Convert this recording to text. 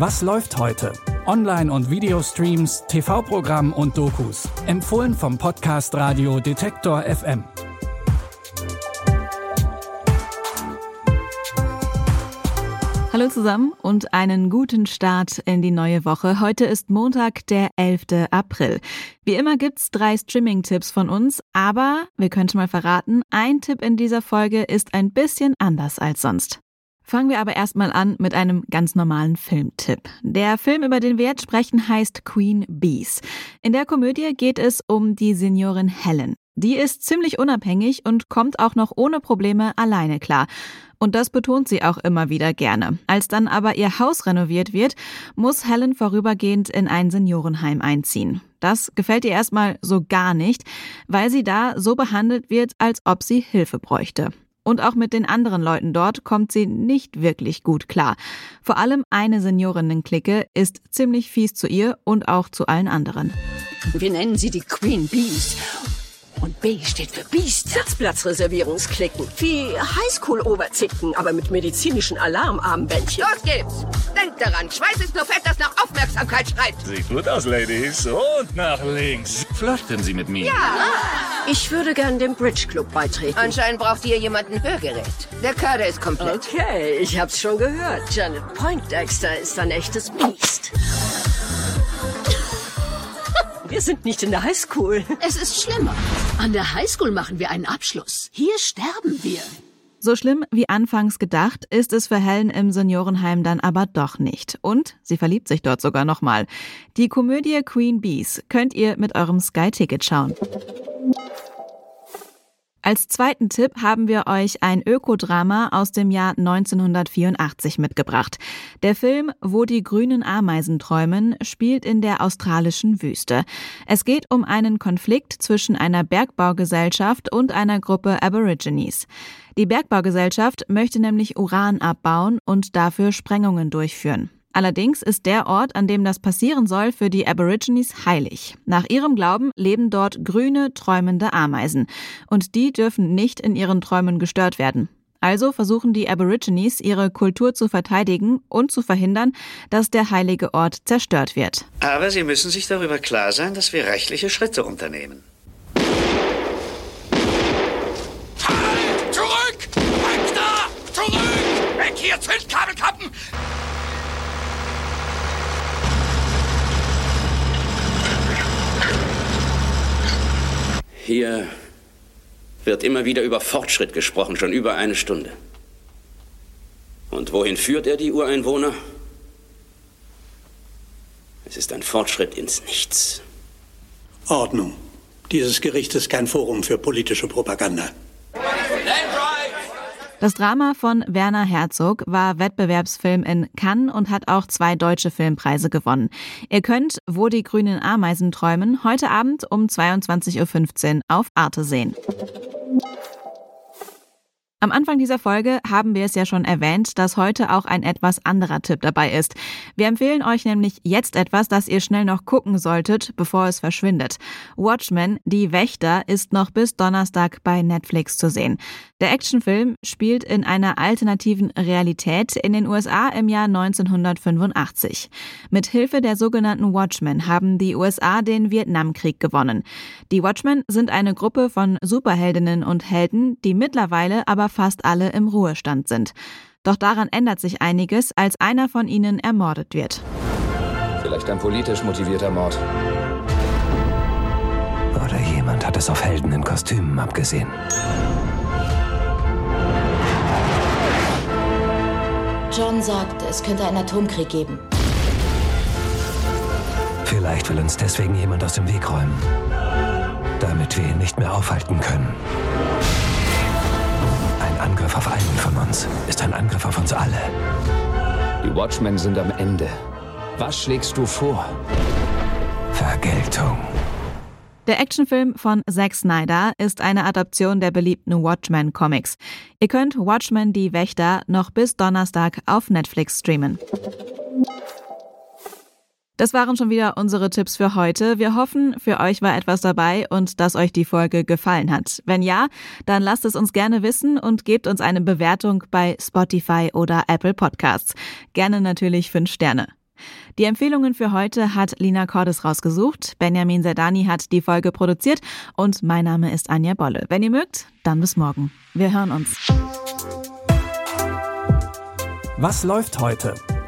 Was läuft heute? Online- und Videostreams, TV-Programm und Dokus. Empfohlen vom Podcast Radio Detektor FM. Hallo zusammen und einen guten Start in die neue Woche. Heute ist Montag, der 11. April. Wie immer gibt's drei Streaming-Tipps von uns, aber wir können schon mal verraten, ein Tipp in dieser Folge ist ein bisschen anders als sonst. Fangen wir aber erstmal an mit einem ganz normalen Filmtipp. Der Film, über den wir jetzt sprechen, heißt Queen Bees. In der Komödie geht es um die Seniorin Helen. Die ist ziemlich unabhängig und kommt auch noch ohne Probleme alleine klar. Und das betont sie auch immer wieder gerne. Als dann aber ihr Haus renoviert wird, muss Helen vorübergehend in ein Seniorenheim einziehen. Das gefällt ihr erstmal so gar nicht, weil sie da so behandelt wird, als ob sie Hilfe bräuchte. Und auch mit den anderen Leuten dort kommt sie nicht wirklich gut klar. Vor allem eine Seniorinnenklicke ist ziemlich fies zu ihr und auch zu allen anderen. Wir nennen sie die Queen Bees. Und B steht für Biester. Sitzplatzreservierungsklicken. Wie Highschool-Oberzicken, aber mit medizinischen Alarmarmbändchen. Los geht's! Denkt daran, Schweiß ist nur Fett, das nach Aufmerksamkeit schreit. Sieht gut aus, Ladies. Und nach links. Flirten Sie mit mir? Ja! Ich würde gern dem Bridge Club beitreten. Anscheinend braucht ihr jemanden Hörgerät. Der Kader ist komplett. Okay, ich hab's schon gehört. Janet Poindexter ist ein echtes Biest. Wir sind nicht in der Highschool. Es ist schlimmer. An der Highschool machen wir einen Abschluss. Hier sterben wir. So schlimm wie anfangs gedacht, ist es für Helen im Seniorenheim dann aber doch nicht. Und sie verliebt sich dort sogar nochmal. Die Komödie Queen Bees könnt ihr mit eurem Sky-Ticket schauen. Als zweiten Tipp haben wir euch ein Ökodrama aus dem Jahr 1984 mitgebracht. Der Film Wo die grünen Ameisen träumen spielt in der australischen Wüste. Es geht um einen Konflikt zwischen einer Bergbaugesellschaft und einer Gruppe Aborigines. Die Bergbaugesellschaft möchte nämlich Uran abbauen und dafür Sprengungen durchführen. Allerdings ist der Ort, an dem das passieren soll, für die Aborigines heilig. Nach ihrem Glauben leben dort grüne, träumende Ameisen. Und die dürfen nicht in ihren Träumen gestört werden. Also versuchen die Aborigines, ihre Kultur zu verteidigen und zu verhindern, dass der heilige Ort zerstört wird. Aber Sie müssen sich darüber klar sein, dass wir rechtliche Schritte unternehmen. Halt! Zurück! Weg da! Zurück! Weg hier, Zündkabelkappen! Hier wird immer wieder über Fortschritt gesprochen, schon über eine Stunde. Und wohin führt er die Ureinwohner? Es ist ein Fortschritt ins Nichts. Ordnung. Dieses Gericht ist kein Forum für politische Propaganda. Das Drama von Werner Herzog war Wettbewerbsfilm in Cannes und hat auch zwei deutsche Filmpreise gewonnen. Ihr könnt Wo die grünen Ameisen träumen heute Abend um 22.15 Uhr auf Arte sehen. Am Anfang dieser Folge haben wir es ja schon erwähnt, dass heute auch ein etwas anderer Tipp dabei ist. Wir empfehlen euch nämlich jetzt etwas, das ihr schnell noch gucken solltet, bevor es verschwindet. Watchmen, die Wächter, ist noch bis Donnerstag bei Netflix zu sehen. Der Actionfilm spielt in einer alternativen Realität in den USA im Jahr 1985. Mit Hilfe der sogenannten Watchmen haben die USA den Vietnamkrieg gewonnen. Die Watchmen sind eine Gruppe von Superheldinnen und Helden, die mittlerweile aber fast alle im Ruhestand sind. Doch daran ändert sich einiges, als einer von ihnen ermordet wird. Vielleicht ein politisch motivierter Mord. Oder jemand hat es auf Helden in Kostümen abgesehen. John sagt, es könnte einen Atomkrieg geben. Vielleicht will uns deswegen jemand aus dem Weg räumen. Damit wir ihn nicht mehr aufhalten können. Ein Angriff auf einen von uns ist ein Angriff auf uns alle. Die Watchmen sind am Ende. Was schlägst du vor? Vergeltung. Der Actionfilm von Zack Snyder ist eine Adaption der beliebten Watchmen-Comics. Ihr könnt Watchmen die Wächter noch bis Donnerstag auf Netflix streamen. Das waren schon wieder unsere Tipps für heute. Wir hoffen, für euch war etwas dabei und dass euch die Folge gefallen hat. Wenn ja, dann lasst es uns gerne wissen und gebt uns eine Bewertung bei Spotify oder Apple Podcasts. Gerne natürlich fünf Sterne. Die Empfehlungen für heute hat Lina Cordes rausgesucht. Benjamin Zerdani hat die Folge produziert und mein Name ist Anja Bolle. Wenn ihr mögt, dann bis morgen. Wir hören uns. Was läuft heute?